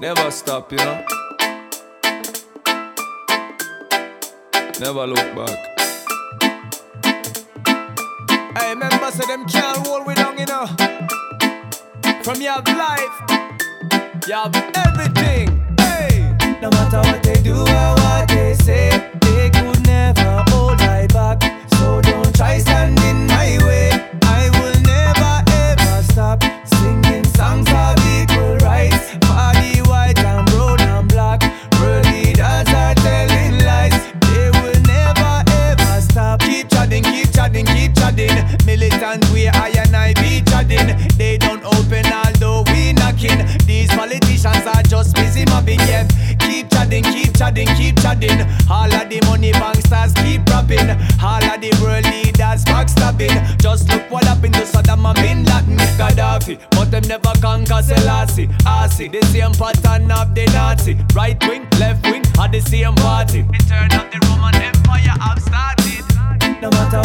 Never stop, you know. Never look back. I remember say them can't hold we down, you know. From your life, you have everything. Hey, No matter what they do I. They don't open although we knocking. These politicians are just busy mobbing, yeah. Keep chatting, keep chatting, keep chatting. All of the money banksters keep rapping. All of the world leaders backstabbing. Just look what happened to Saddam and Bin Laden, Gaddafi. But them never conquer Selassie. I see the same pattern of the Nazi. Right wing, left wing, are the same party. Return of the Roman Empire have started. No matter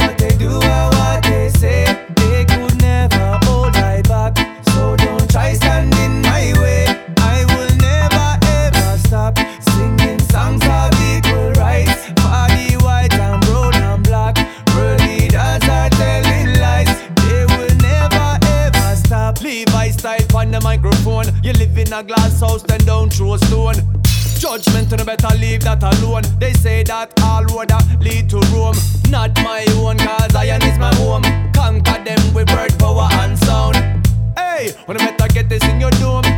in a glass house, then don't throw stone. Judgment and better leave that alone. They say that all road lead to Rome. Not my own, cause Zion is my home. Conquer them with word, power, and sound. Hey, when I better get this in your dome.